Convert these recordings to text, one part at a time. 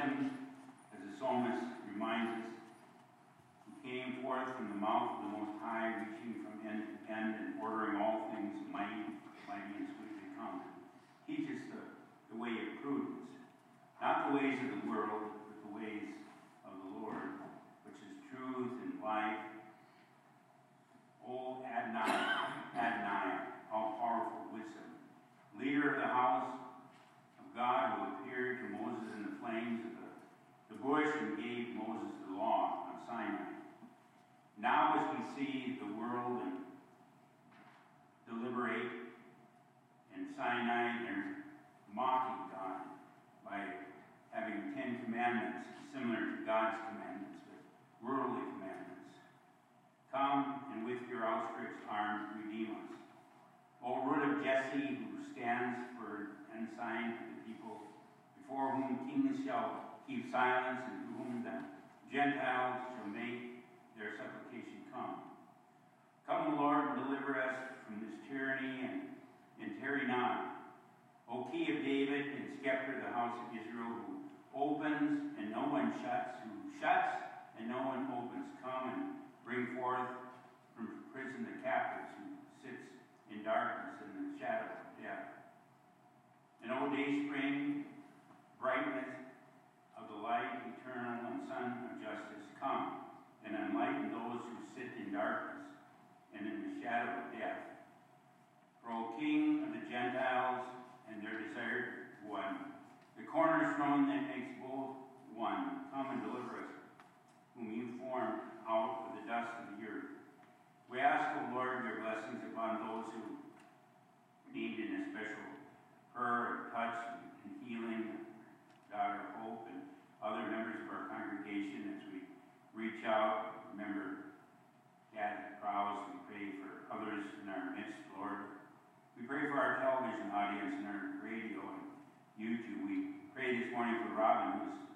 as the psalmist reminds us, who came forth from the mouth of the Most High, reaching from end to end and ordering all things mighty, mighty and sweetly come. Teach us the, the way of prudence, not the ways of the world, but the ways of the Lord, which is truth and life. O Adonai, Adonai, all powerful wisdom, leader of the house of God who appeared to Moses in the the, the bush and gave Moses the law on Sinai. Now, as we see the world and deliberate in Sinai, they're mocking God by having Ten Commandments similar to God's commandments, but worldly commandments. Come and with your outstretched arm redeem us. O root of Jesse, who stands for ensign of the people, before whom kings shall keep silence and to whom the Gentiles shall make their supplication come. Come, Lord, and deliver us from this tyranny and, and tarry not. O key of David and scepter of the house of Israel, who opens and no one shuts, who shuts and no one opens, come and bring forth from prison the captives who sits in darkness and the shadow of death. And O day spring, brightness of the light eternal and sun of justice, come and enlighten those who sit in darkness and in the shadow of death. For O King of the Gentiles and their desired one, the cornerstone that makes both one, come and deliver us, whom you formed out of the dust of the earth. We ask, O Lord, your blessings upon those who need an especial special prayer, touch, and healing, daughter hope, and other members of our congregation as we reach out. Remember Dad Prowse, we pray for others in our midst, Lord. We pray for our television audience and our radio and YouTube. We pray this morning for Robin, who's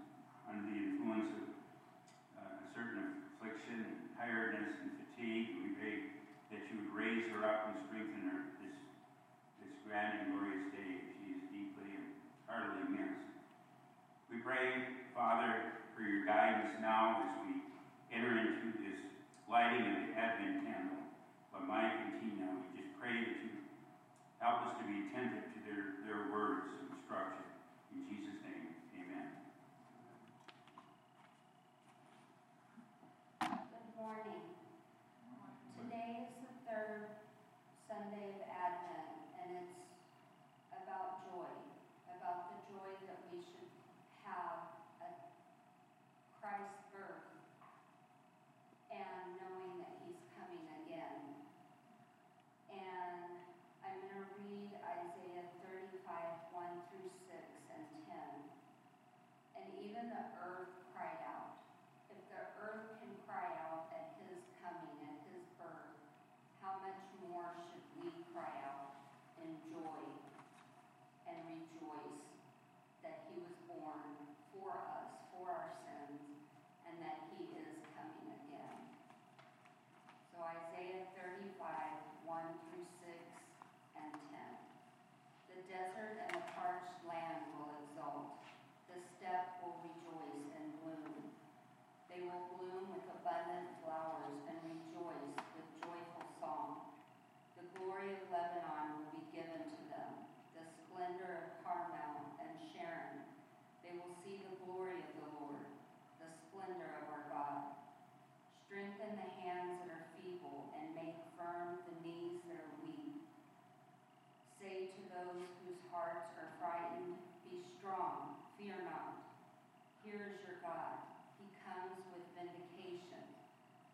Here is your God. He comes with vindication,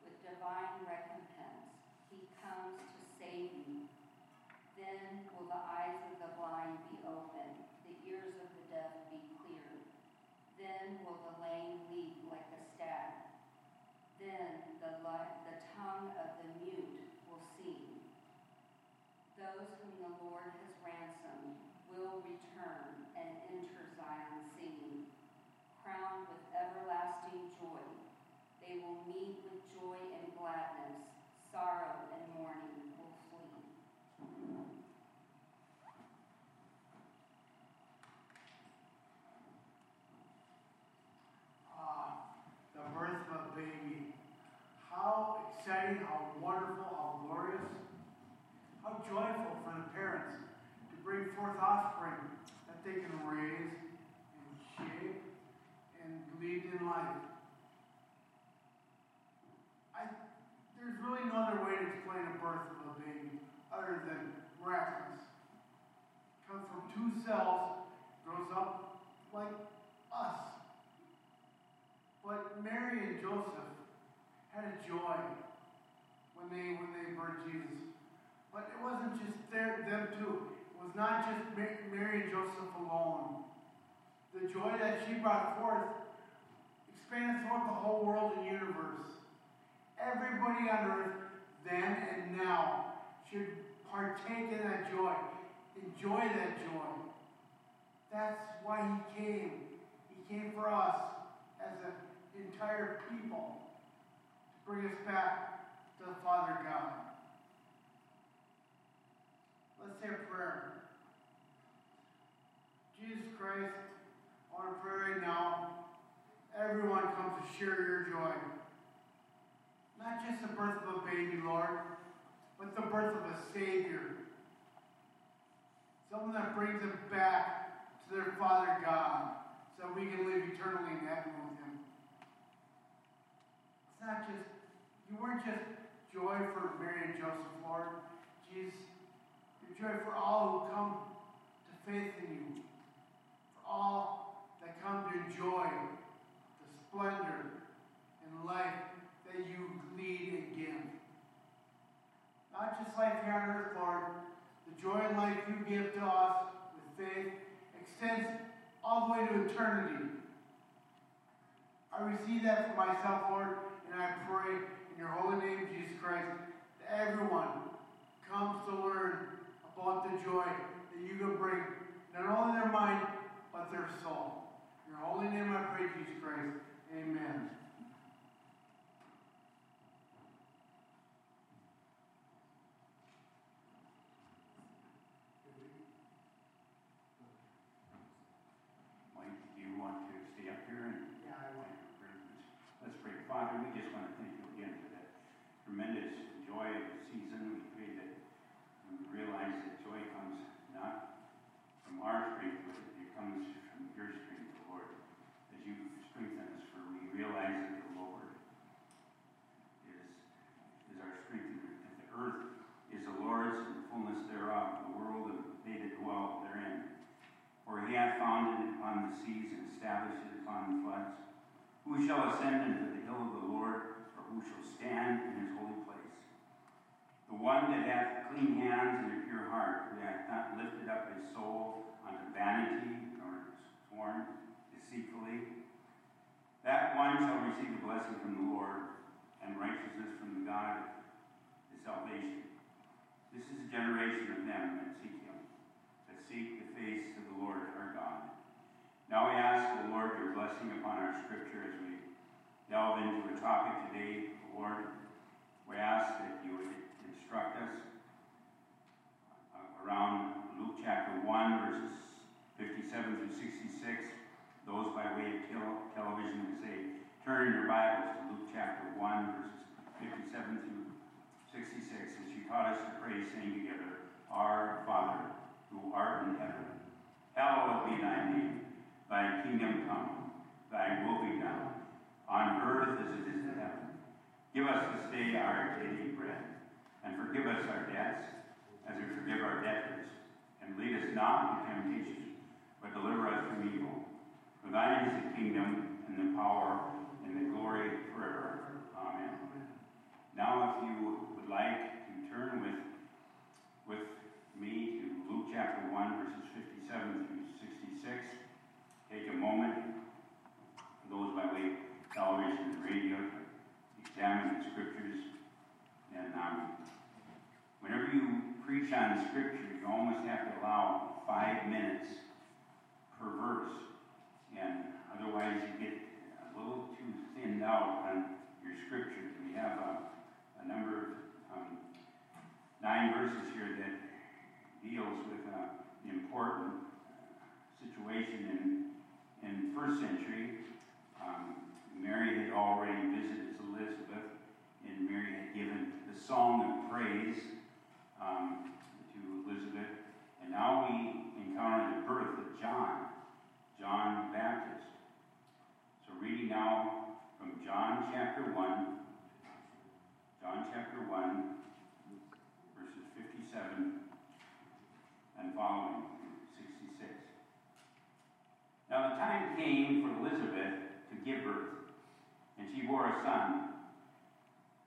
with divine recompense. He comes to save you. Then will the eyes of the blind be opened, the ears of the deaf be cleared. Then will the lame leap like a stag. Then the, the tongue of the mute will sing. Those whom the Lord has ransomed will return and enter Zion crowned with everlasting joy. They will meet with joy and gladness, sorrow and mourning will flee. Ah, the birth of a baby. How exciting, how wonderful, how glorious, how joyful for the parents to bring forth offspring that they can raise lead in life. I, there's really no other way to explain the birth of a baby other than miraculous. Comes from two cells, grows up like us. But Mary and Joseph had a joy when they when they birthed Jesus. But it wasn't just their, them two. It was not just Mary and Joseph alone. The joy that she brought forth expanded throughout the whole world and universe. Everybody on earth, then and now, should partake in that joy, enjoy that joy. That's why he came. He came for us as an entire people to bring us back to the Father God. Let's say a prayer. Jesus Christ, I want to pray right now. Everyone comes to share your joy. Not just the birth of a baby, Lord, but the birth of a Savior. Someone that brings them back to their Father God so we can live eternally in heaven with Him. It's not just, you weren't just joy for Mary and Joseph, Lord. Jesus, your joy for all who come to faith in you, for all that come to enjoy splendor and life that you lead and give. Not just life here on earth, Lord. The joy and life you give to us with faith extends all the way to eternity. I receive that for myself, Lord, and I pray in your holy name, Jesus Christ, that everyone comes to learn about the joy that you can bring, not only their mind, but their soul. In your holy name I pray, Jesus Christ. Amen. Mike, do you want to stay up here and Yeah, I will. Let's pray. Father, we just want to thank you again for that tremendous joy of the season. We pray that we realize that joy comes not from our strength, but it comes from your strength, Lord, as you strengthen us. For we realize that the Lord is, is our strength, and that the earth is the Lord's and the fullness thereof, the world and they that dwell therein. For he hath founded it upon seas and established it upon the floods. Who shall ascend into the hill of the Lord, or who shall stand in his holy place? The one that hath clean hands and a pure heart, who hath not lifted up his soul unto vanity, nor sworn deceitfully, that one shall receive a blessing from the Lord, and righteousness from the God of his salvation. This is the generation of them that seek him, that seek the face of the Lord our God. Now we ask, O Lord, your blessing upon our scripture as we delve into a topic today, Lord. We ask that you would instruct us around Luke chapter 1, verses 57 through 66. Those by way of tel- television would say, turn your Bibles to Luke chapter 1, verses 57 through 66, as you taught us to pray, saying together, Our Father, who art in heaven, hallowed be thy name. Thy kingdom come, thy will be done, on earth as it is in heaven. Give us this day our daily bread, and forgive us our debts, as we forgive our debtors. And lead us not into temptation, but deliver us from evil. For thine is the kingdom, and the power, and the glory forever. Amen. Now, if you would like to turn with, with me to Luke chapter 1, verses 57 through 66, take a moment, those by way of television and radio, examine the scriptures. And um, whenever you preach on the scripture, you almost have to allow five minutes per verse. And otherwise you get a little too thinned out on your scripture. We have a, a number of, um, nine verses here that deals with uh, an important uh, situation in, in the first century. Um, Mary had already visited Elizabeth, and Mary had given the song of praise um, to Elizabeth. And now we encounter the birth of John, John the Baptist. So reading now from John chapter 1, John chapter 1, verses 57 and following, 66. Now the time came for Elizabeth to give birth, and she bore a son.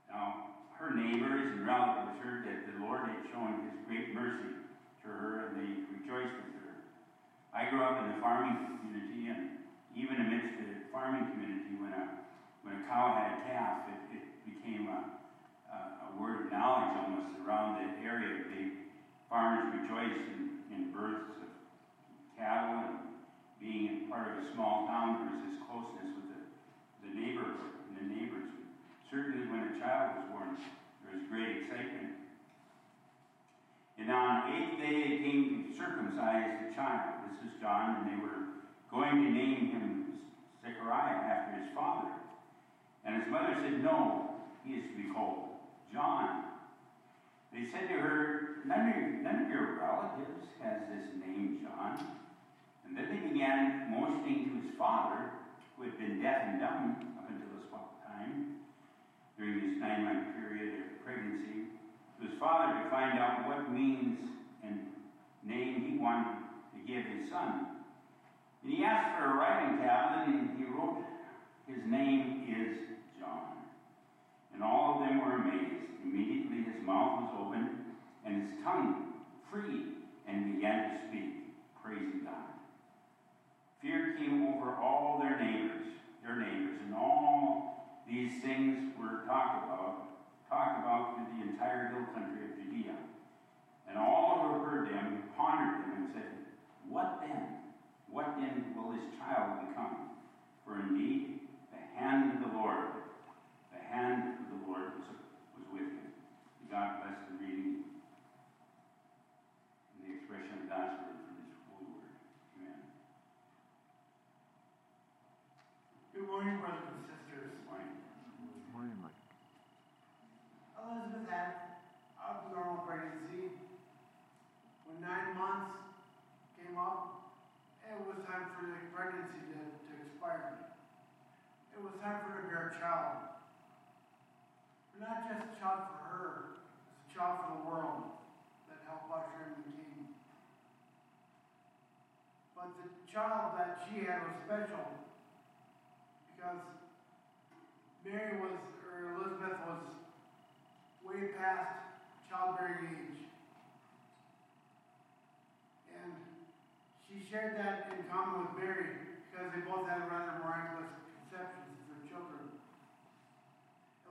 Now her neighbors and relatives heard that the Lord had shown his great mercy to her, and they rejoiced with her. I grew up in the farming community, and even amidst the farming community, when a when a cow had a calf, it, it became a, a, a word of knowledge almost around the area. They farmers rejoiced in, in births of cattle and being part of a small town, there was this closeness with the, the neighborhood and the neighbors. Certainly when a child was born, there was great excitement. And on the eighth day they came to circumcise the child. This is John, and they were going to name him Zechariah after his father. And his mother said, No, he is to be called John. They said to her, None of, none of your relatives has this name, John. Then they began motioning to his father, who had been deaf and dumb up until this time, during this nine month period of pregnancy, to his father to find out what means and name he wanted to give his son. And he asked for a writing tablet, and he wrote, His name is John. And all of them were amazed. Immediately his mouth was opened, and his tongue freed, and began to speak, praising God. Over all their neighbors, their neighbors, and all these things were talked about, talked about through the entire hill country of Judea. And all who heard them pondered them and said, What then? What then will this child become? For indeed, the hand of the Lord, the hand of the Lord was, was with him. God bless the reading and the expression of God's word from his holy word. Amen. Good morning, brothers and sisters. This morning. Morning, Mike. Elizabeth had a normal pregnancy. When nine months came up, it was time for the pregnancy to, to expire. It was time for her to bear a child. But not just a child for her, it's a child for the world that helped usher in the king. But the child that she had was special because Mary was, or Elizabeth was way past childbearing age. And she shared that in common with Mary because they both had rather miraculous conceptions of their children.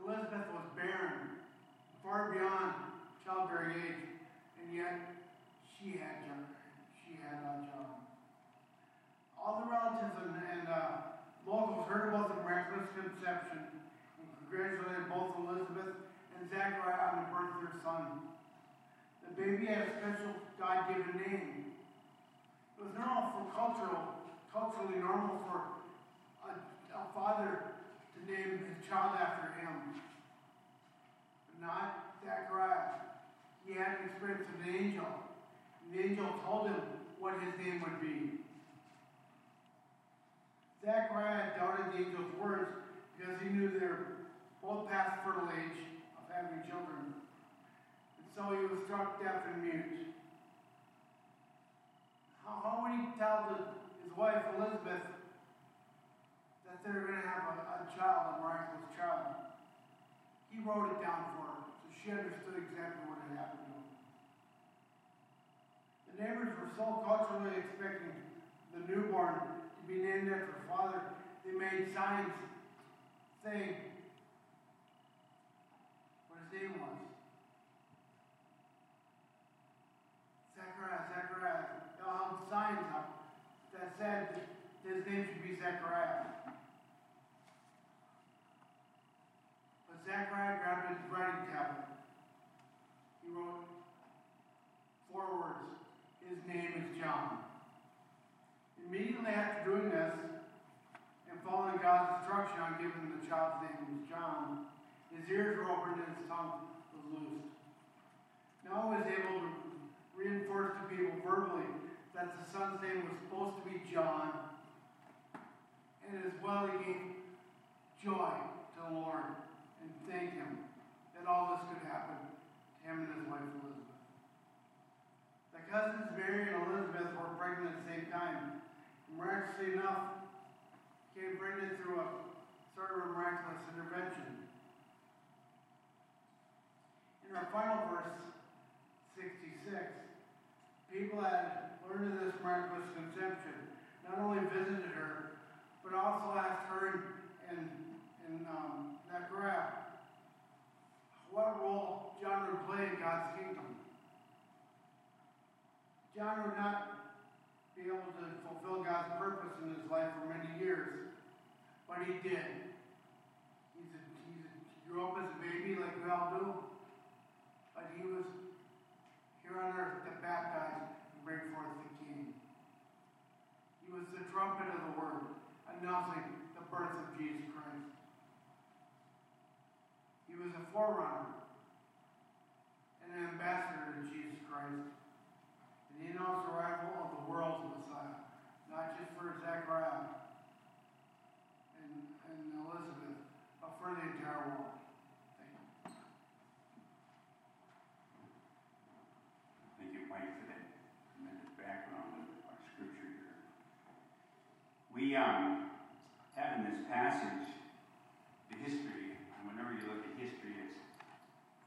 Elizabeth was barren, far beyond childbearing age, and yet she had John. She had uh, John. All the relatives and, and uh, locals heard about the miraculous conception and congratulated both Elizabeth and Zachariah on the birth of their son. The baby had a special God-given name. It was normal for cultural, culturally normal for a, a father to name his child after him. But not Zachariah. He had an experience of an angel. And the angel told him what his name would be. Zachariah doubted the angel's words because he knew they were both past fertile age of having children. And so he was struck deaf and mute. How, how would he tell his wife Elizabeth that they're going to have a, a child, a miraculous child? He wrote it down for her, so she understood exactly what had happened to him. The neighbors were so culturally expecting the newborn be named after Father. They made signs. thing. What his name was. Zechariah, Zechariah. They'll signs up that said his name should be Zechariah. But Zechariah grabbed his writing tablet. He wrote four words. His name is John. Immediately after doing this, and following God's instruction on giving the child's name was John, his ears were opened and his tongue was loosed. Noah was able to reinforce to people verbally that the son's name was supposed to be John, and as well he gave joy to the Lord and thanked him that all this could happen to him and his wife Elizabeth. The cousins Mary and Elizabeth were pregnant at the same time, Miraculously enough, became pregnant through a sort of a miraculous intervention. In our final verse, 66, people had learned of this miraculous conception, not only visited her, but also asked her and, and, and um, what role John would play in God's kingdom. John would not be able to fulfill God's purpose in his life for many years, but he did. He's a, he's a, he grew up as a baby like we all do, but he was here on earth to baptize and bring forth the King. He was the trumpet of the word, announcing the birth of Jesus Christ. He was a forerunner and an ambassador to Jesus Christ. He announced the arrival of the world's Messiah, not just for Zechariah and, and Elizabeth, but for the entire world. Thank you. Thank you, Mike, for that tremendous background of our scripture here. We um, have in this passage the history, and whenever you look at history, it's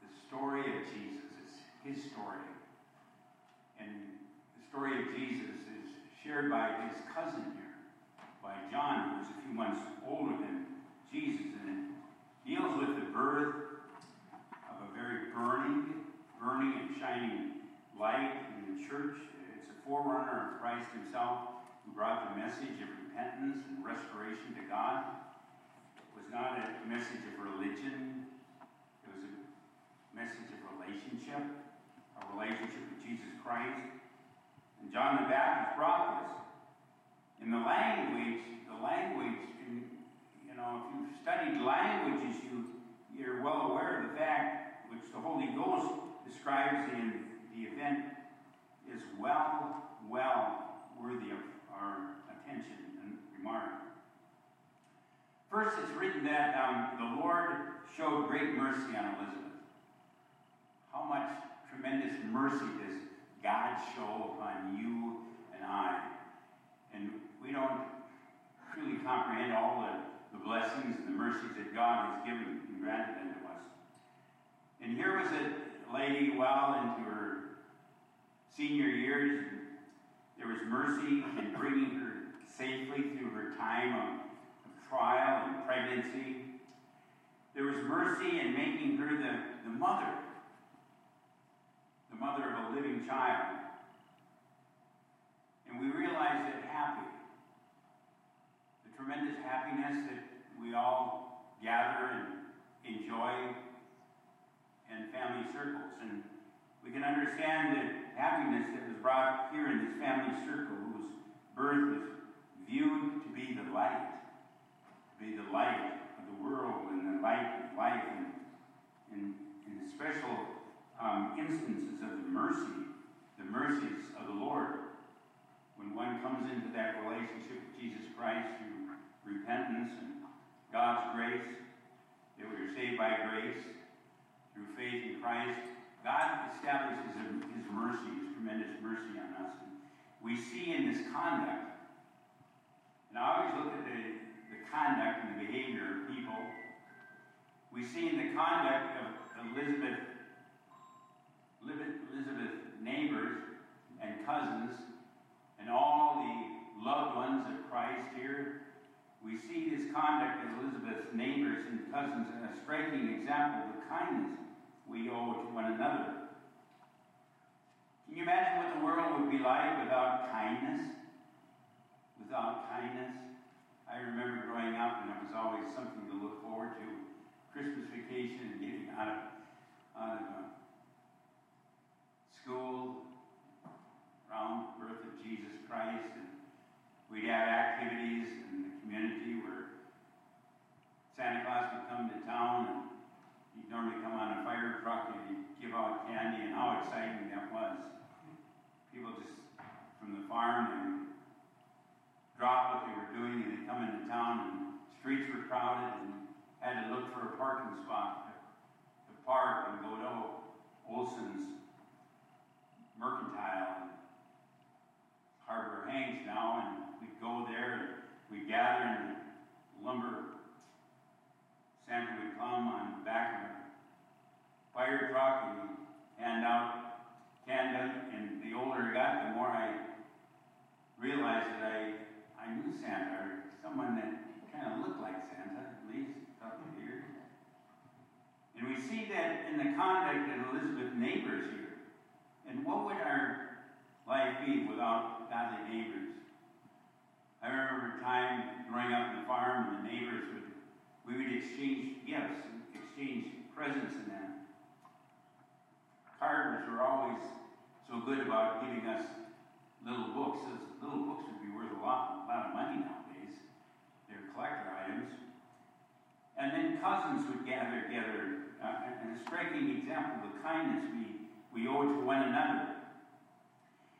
the story of Jesus. It's his story. Story of Jesus is shared by his cousin here, by John, who is a few months older than Jesus, and it deals with the birth of a very burning, burning and shining light in the church. It's a forerunner of Christ himself, who brought the message of repentance and restoration to God. It was not a message of religion, it was a message of relationship, a relationship with Jesus Christ. And John the Baptist brought this. In the language, the language, in, you know, if you've studied languages, you, you're well aware of the fact which the Holy Ghost describes in the event is well, well worthy of our attention and remark. First, it's written that um, the Lord showed great mercy on Elizabeth. How much tremendous mercy does God show upon you and I? And we don't truly comprehend all the, the blessings and the mercies that God has given and granted unto us. And here was a lady well into her senior years. There was mercy in bringing her safely through her time of, of trial and pregnancy. There was mercy in making her the, the mother, the mother of a living child. And we realize that happy, the tremendous happiness that we all gather and enjoy in family circles. And we can understand the happiness that was brought here in this family circle, whose birth was viewed to be the light, to be the light of the world and the light of life, and in, in special um, instances of the mercy, the mercies of the Lord. When one comes into that relationship with Jesus Christ through repentance and God's grace, that we are saved by grace through faith in Christ, God establishes his mercy, his tremendous mercy on us. And we see in this conduct, and I always look at the, the conduct and the behavior of people. We see in the conduct of Elizabeth, Elizabeth neighbors and cousins, and all the loved ones of Christ here. We see his conduct of Elizabeth's neighbors and cousins as a striking example of the kindness we owe to one another. Can you imagine what the world would be like without kindness? Without kindness? I remember growing up, and it was always something to look forward to. Christmas vacation and getting out of, out of uh, school around the birth of Jesus Christ, and we'd have activities in the community where Santa Claus would come to town and he'd normally come on a fire truck and he'd give out candy and how exciting that was. People just from the farm and drop what they were doing and they'd come into town and streets were crowded and had to look for a parking spot to, park and go to Olson's Mercantile and Harbor Hanks now and we'd go there and we'd gather the lumber Santa would come on the back of a fire truck and hand out candy. And the older I got, the more I realized that I, I knew Santa, or someone that kind of looked like Santa, at least up here. And we see that in the conduct of Elizabeth neighbors here. And what would our life be without godly neighbors? I remember a time growing up in the farm, and the neighbors would we would exchange gifts and exchange presents and that. Gardeners were always so good about giving us little books. Those little books would be worth a lot, a lot of money nowadays. They're collector items. And then cousins would gather together, uh, and a striking example of the kindness we, we owe to one another.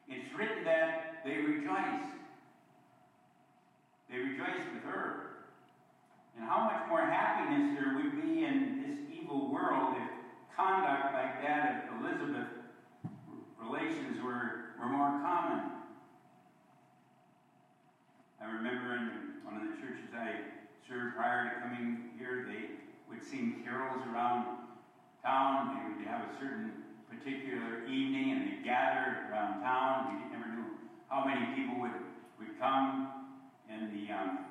It's written that they rejoiced. They rejoiced with her. And how much more happiness there would be in this evil world if conduct like that of Elizabeth relations were, were more common. I remember in one of the churches I served prior to coming here, they would sing carols around town. They would have a certain particular evening and they gathered around town. We never knew how many people would, would come. And the um,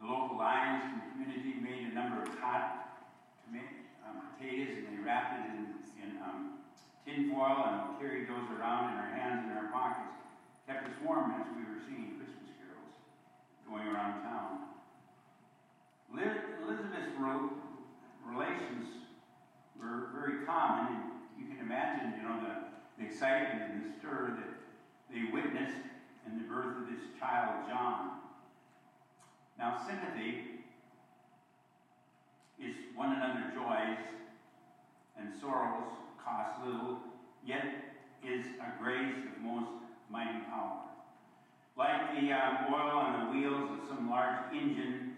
the local Lions community made a number of hot tomato, um, potatoes and they wrapped it in, in um, tin foil and carried those around in our hands and our pockets. Kept us warm as we were singing Christmas carols going around town. Elizabeth's relations were very common, and you can imagine, you know, the, the excitement and the stir that they witnessed in the birth of this child, John. Now, sympathy is one another joys and sorrows cost little, yet is a grace of most mighty power. Like the um, oil on the wheels of some large engine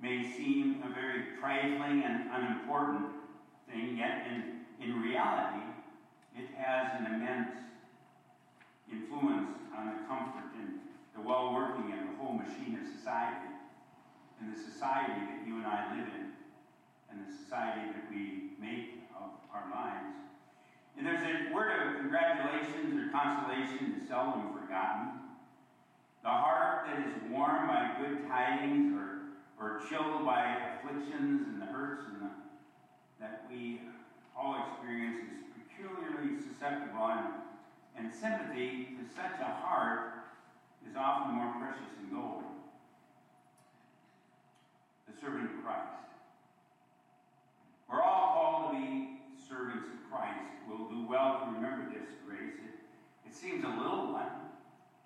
may seem a very trifling and unimportant thing, yet in, in reality, it has an immense influence on the comfort and the well working and the whole machine of society and the society that you and I live in and the society that we make of our lives. And there's a word of congratulations or consolation is seldom forgotten. The heart that is warmed by good tidings or, or chilled by afflictions and the hurts and the, that we all experience is peculiarly susceptible and, and sympathy to such a heart is often more precious than gold The servant of Christ. We're all called to be servants of Christ. We'll do well to remember this grace. It, it seems a little one,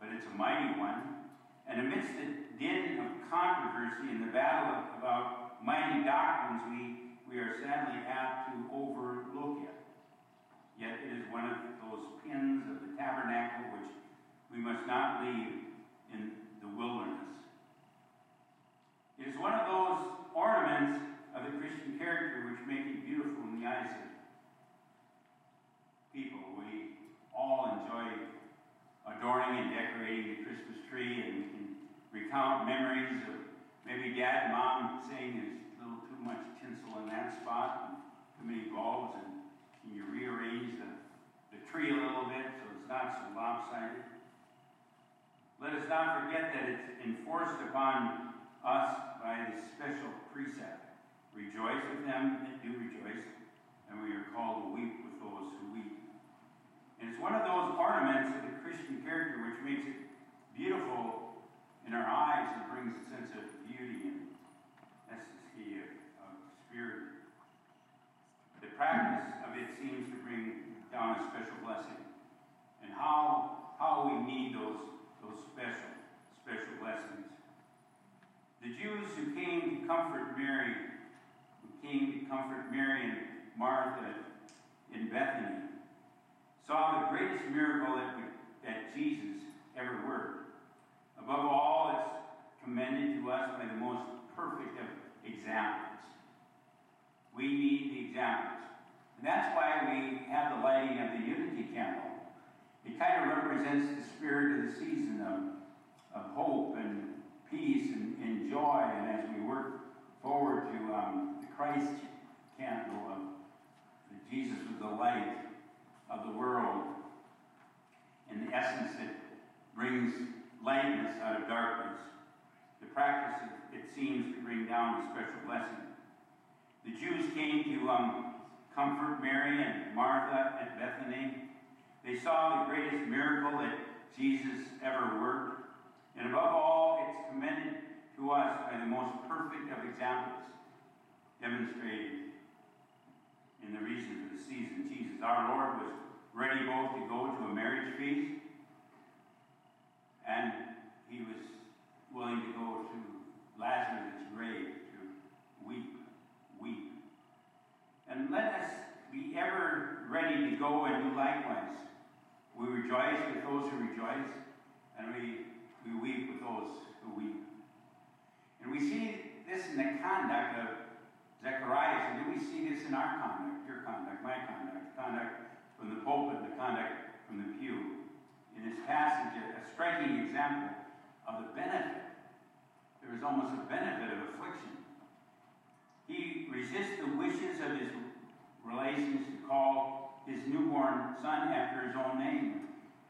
but it's a mighty one. And amidst the din of controversy and the battle about mighty doctrines, we, we are sadly apt to overlook it. Yet it is one of those pins of the tabernacle which we must not leave in the wilderness. It is one of those ornaments of the Christian character which make it beautiful in the eyes of people. We all enjoy adorning and decorating the Christmas tree and, and recount memories of maybe dad and mom saying much tinsel in that spot and too many bulbs and can you rearrange the, the tree a little bit so it's not so lopsided. Let us not forget that it's enforced upon us by this special precept. Rejoice with them that do rejoice, and we are called to weep with those who weep. And it's one of those ornaments of the Christian character which makes it beautiful in our eyes and brings a sense of beauty and spirit. The practice of it seems to bring down a special blessing. And how, how we need those, those special, special blessings. The Jews who came to comfort Mary, who came to comfort Mary and Martha in Bethany, saw the greatest miracle that, that Jesus ever worked. Above all, it's commended to us by the most perfect of examples. We need the examples. And that's why we have the lighting of the unity candle. It kind of represents the spirit of the season of, of hope and peace and, and joy. And as we work forward to um, the Christ candle of Jesus with the light of the world, in the essence that brings lightness out of darkness. The practice, it, it seems, to bring down a special blessing. The Jews came to um, comfort Mary and Martha at Bethany. They saw the greatest miracle that Jesus ever worked. And above all, it's commended to us by the most perfect of examples demonstrated in the reason for the season. Jesus, our Lord, was ready both to go to a marriage feast and he was willing to go to Lazarus' grave to weep weep. And let us be ever ready to go and do likewise. We rejoice with those who rejoice, and we, we weep with those who weep. And we see this in the conduct of Zacharias, and do we see this in our conduct, your conduct, my conduct, conduct from the pulpit, the conduct from the pew. In this passage, a striking example of the benefit. There is almost a benefit of affliction he resists the wishes of his relations to call his newborn son after his own name.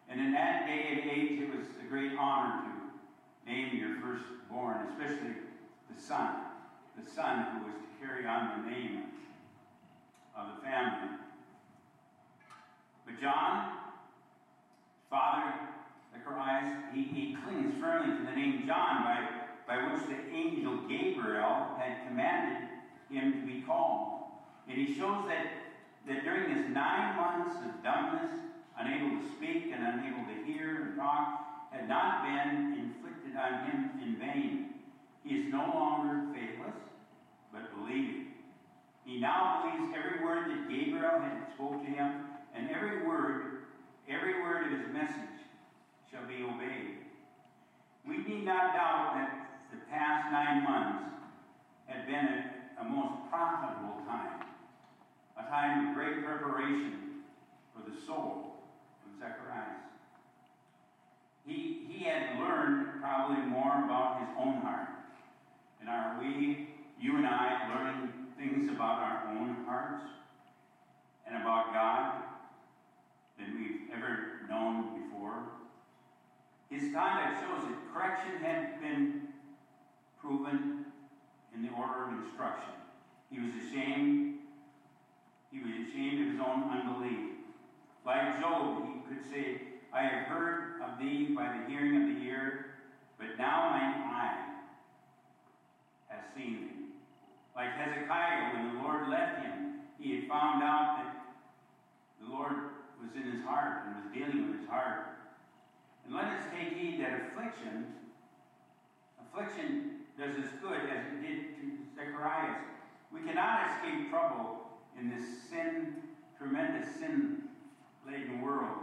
And in that day and age, it was a great honor to name your firstborn, especially the son, the son who was to carry on the name of the family. But John, father, Zacharias, he, he clings firmly to the name John by, by which the angel Gabriel had commanded him to be called. And he shows that, that during his nine months of dumbness, unable to speak and unable to hear and talk, had not been inflicted on him in vain. He is no longer faithless, but believing. He now believes every word that Gabriel had spoke to him, and every word, every word of his message shall be obeyed. We need not doubt that the past nine months had been a a most profitable time, a time of great preparation for the soul of Zacharias. He, he had learned probably more about his own heart. And are we, you and I, learning things about our own hearts and about God than we've ever known before? His conduct shows that correction had been proven in the order of instruction. He was ashamed. He was ashamed of his own unbelief. Like Job, he could say, I have heard of thee by the hearing of the ear, but now mine eye has seen thee. Like Hezekiah, when the Lord left him, he had found out that the Lord was in his heart and was dealing with his heart. And let us take heed that affliction, affliction does as good as it did to Zacharias. We cannot escape trouble in this sin, tremendous sin laden world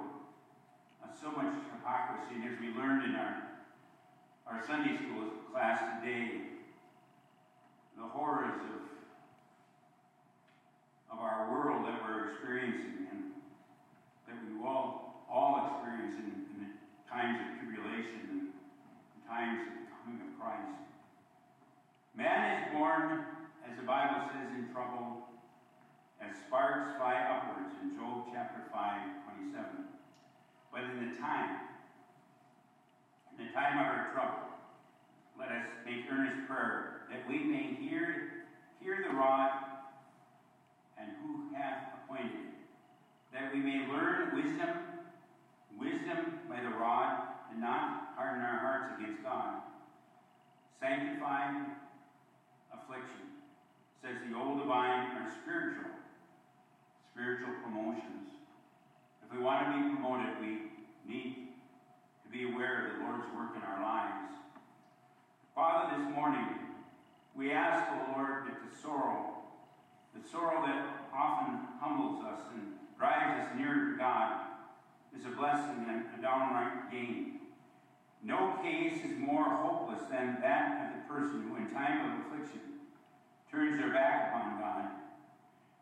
so much hypocrisy. And as we learned in our, our Sunday school class today, the horrors of, of our world that we're experiencing and that we all, all experience in, in the times of tribulation and times of the coming of Christ. Man is born, as the Bible says, in trouble, as sparks fly upwards in Job chapter 5, 27. But in the time, in the time of our trouble, let us make earnest prayer that we may hear, hear the rod and who hath appointed it, that we may learn wisdom, wisdom by the rod, and not harden our hearts against God. Sanctified affliction. Says the old divine are spiritual, spiritual promotions. If we want to be promoted, we need to be aware of the Lord's work in our lives. Father, this morning, we ask, the Lord, that the sorrow, the sorrow that often humbles us and drives us nearer to God, is a blessing and a downright gain. No case is more hopeless than that of the person who, in time of affliction, turns their back upon God.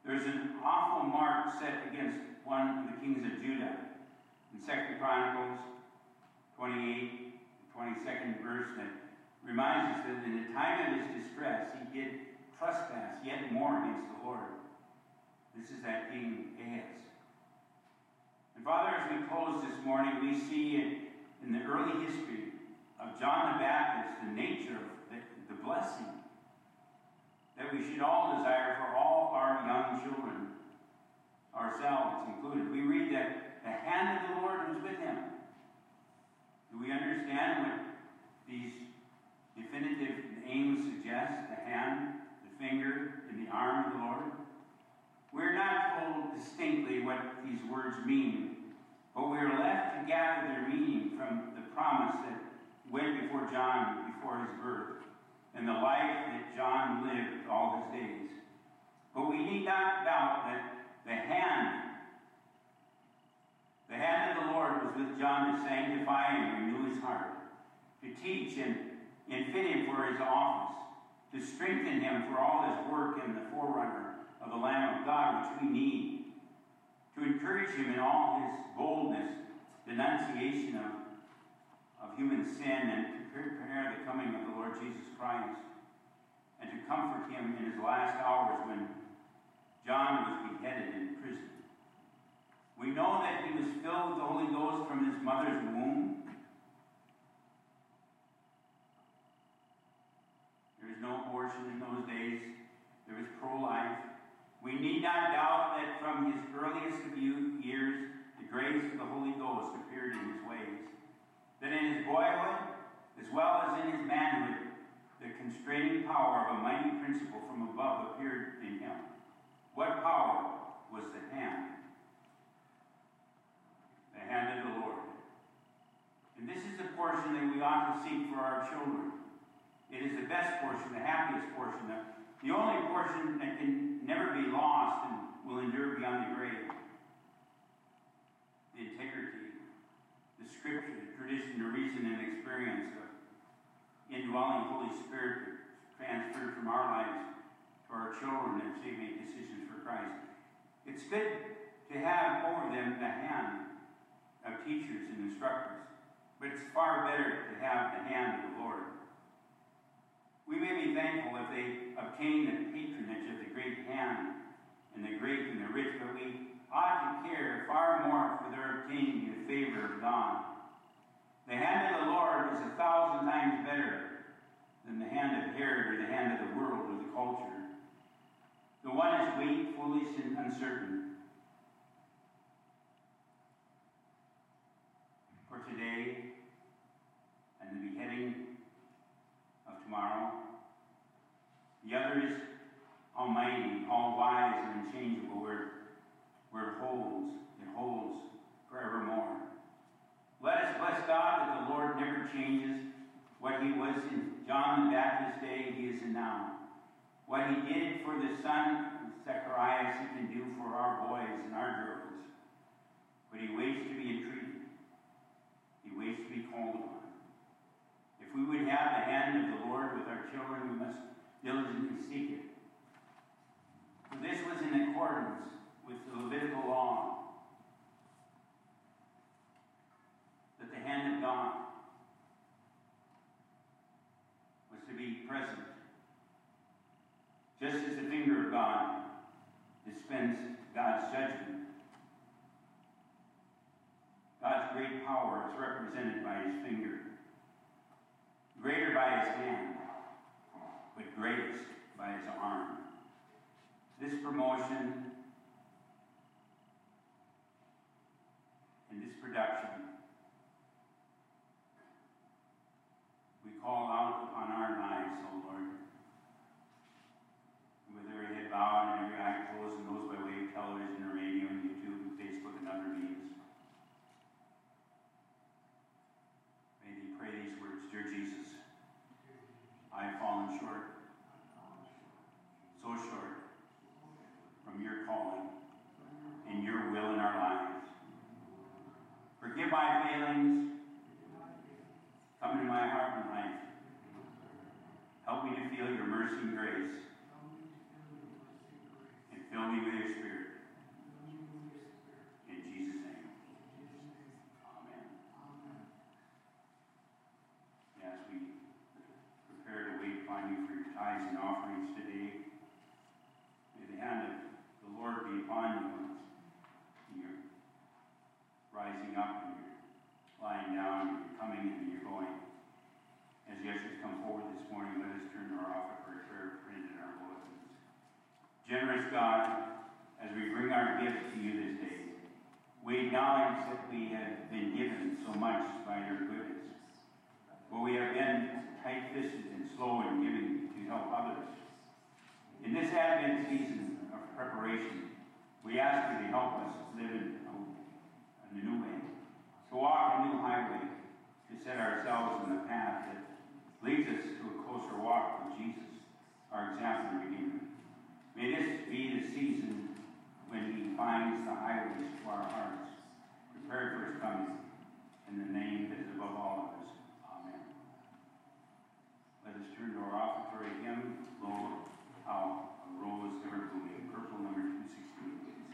There's an awful mark set against one of the kings of Judah. In 2 Chronicles 28, 22nd verse, that reminds us that in the time of his distress, he did trespass yet more against the Lord. This is that King Ahaz. And Father, as we close this morning, we see in, in the early history of John the Baptist the nature of the, the blessing that we should all desire for all our young children, ourselves included. We read that the hand of the Lord was with him. Do we understand what these definitive names suggest? The hand, the finger, and the arm of the Lord? We're not told distinctly what these words mean, but we are left to gather their meaning from the promise that went before John before his birth and the life that John lived all his days. But we need not doubt that the hand, the hand of the Lord was with John to sanctify and renew his heart, to teach and, and fit him for his office, to strengthen him for all his work in the forerunner of the Lamb of God, which we need, to encourage him in all his boldness, denunciation of, of human sin, and prepare the coming of the Lord Jesus Christ, and to comfort him in his last hours when John was beheaded in prison. We know that he was filled with the Holy Ghost from his mother's womb. There was no abortion in those days. There was pro-life. We need not doubt that from his earliest of years, the grace of the Holy Ghost appeared in his ways. That in his boyhood, as well as in his manhood, the constraining power of a mighty principle from above appeared in him. What power was the hand? The hand of the Lord. And this is the portion that we ought to seek for our children. It is the best portion, the happiest portion, the, only portion that can never be lost and will endure beyond the grave. The integrity, the scripture, the tradition, the reason, and experience of indwelling Holy Spirit transferred from our lives to our children as they make decisions for Christ. It's good to have over them the hand of teachers and instructors, but it's far better to have the hand of the Lord. We may be thankful if they obtain the patronage of the great hand and the great and the rich, but we ought to care far more for their obtaining the favor of God. The hand of the Lord is a thousand times better than the hand of Herod or the hand of the world or the culture. The one is weak, foolish, and uncertain. For today and the beheading of tomorrow, the other is almighty, all wise, and unchangeable, where, where it holds, it holds forevermore. Let us bless God that the Lord never changes. What he was in John the Baptist's day, he is in now. What he did for the son Zacharias, he can do for our boys and our girls. But he waits to be entreated. He waits to be called upon. If we would have the hand of the Lord with our children, we must diligently seek it. For this was in accordance with the Levitical law that the hand of God was to be present, just as the finger of God dispensed God's judgment. God's great power is represented by his finger, greater by his hand, but greatest by his arm. This promotion and this production we call out upon our lives, grace. And fill me with your spirit. Slow in giving to help others. In this Advent season of preparation, we ask you to help us live in a, in a new way, to walk a new highway, to set ourselves on the path that leads us to a closer walk with Jesus, our example and Redeemer. May this be the season when he finds the highways to our hearts, prepared for his coming, in the name that is above all others. Turn to our offertory hymn, Lo, how a rose ever blooming, purple number 216, please.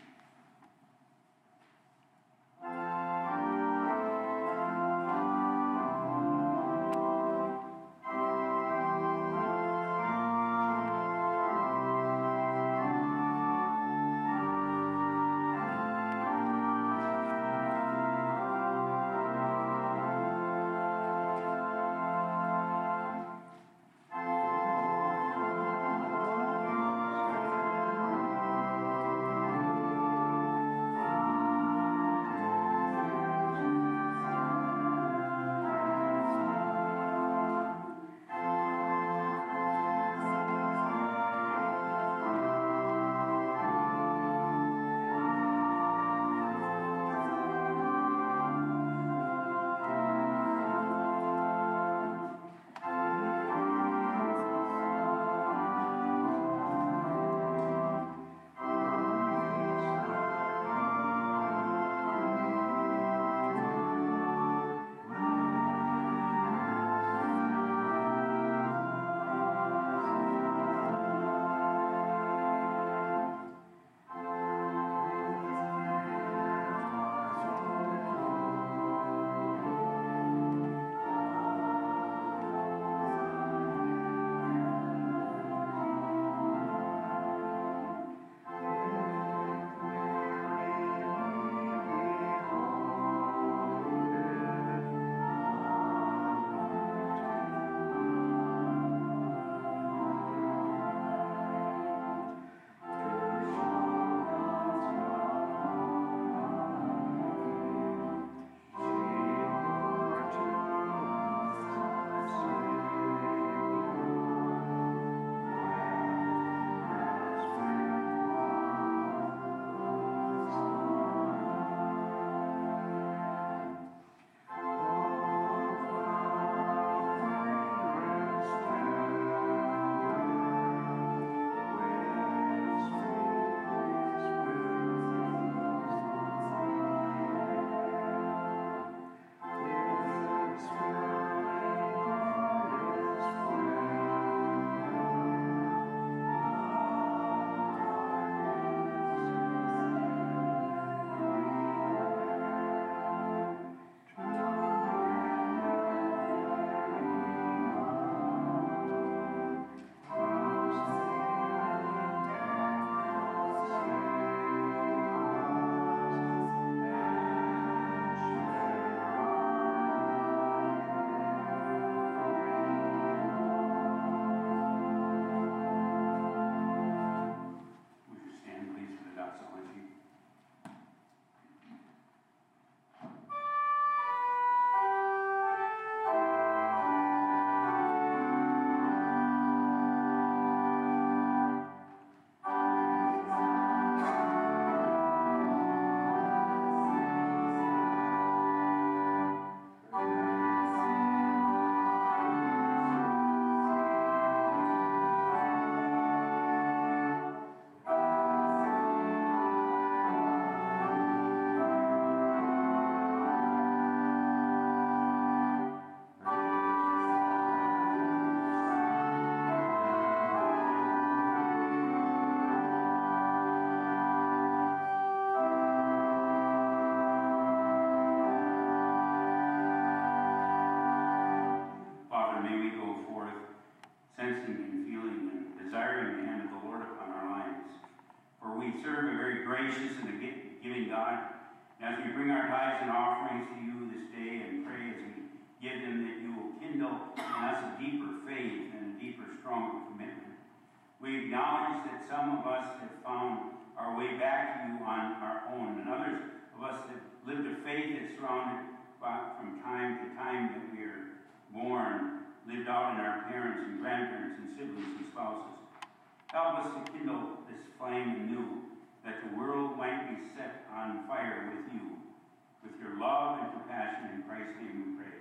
This flame anew, that the world might be set on fire with you. With your love and compassion in Christ's name we pray.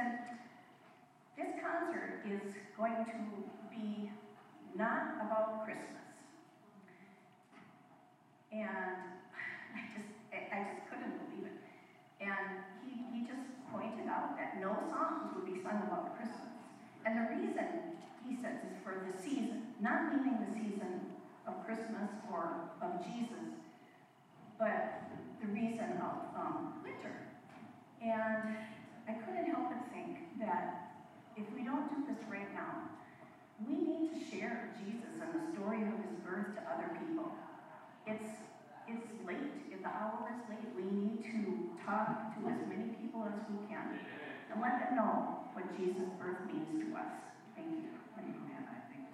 Said, this concert is going to be not about Christmas. And I just, I just couldn't believe it. And he, he just pointed out that no songs would be sung about Christmas. And the reason, he says, is for the season, not meaning the season of Christmas or of Jesus, but the reason of um, winter. And I couldn't help but think that if we don't do this right now, we need to share Jesus and the story of his birth to other people. It's, it's late, the hour is late, we need to talk to as many people as we can and let them know what Jesus' birth means to us. Thank you. Amen, I think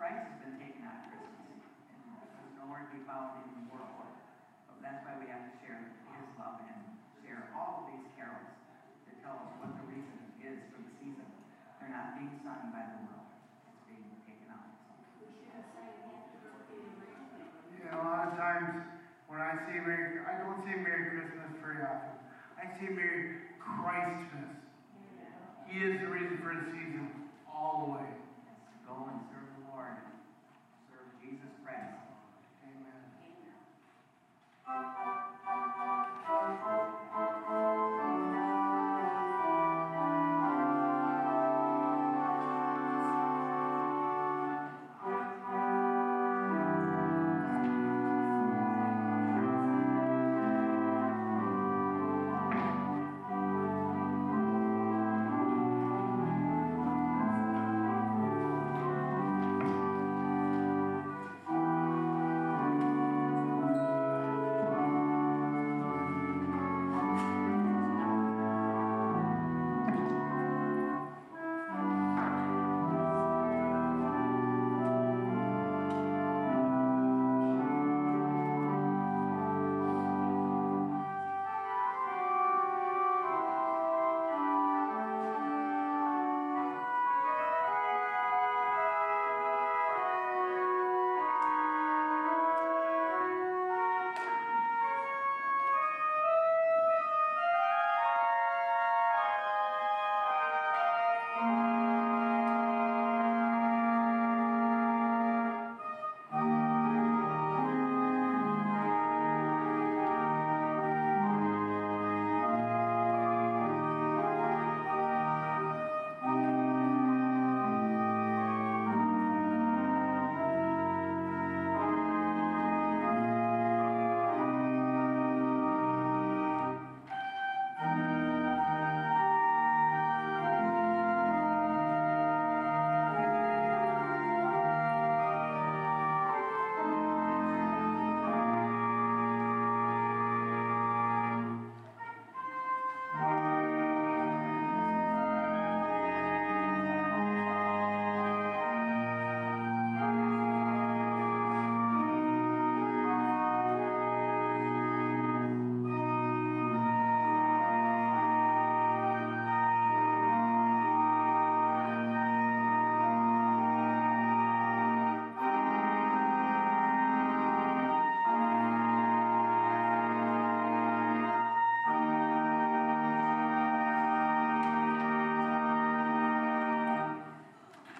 Christ has been taken out of Christmas, there's nowhere to be found in the world. So that's why we have to share his love and share all of these carols to tell us what the reason is for the season. They're not being sung by the world, it's being taken out. Yeah, a lot of times when I say Merry, I don't say Merry Christmas very often. I say Merry Christmas. He is the reason for the season all the way. Go and serve the Lord, serve Jesus Christ. Amen.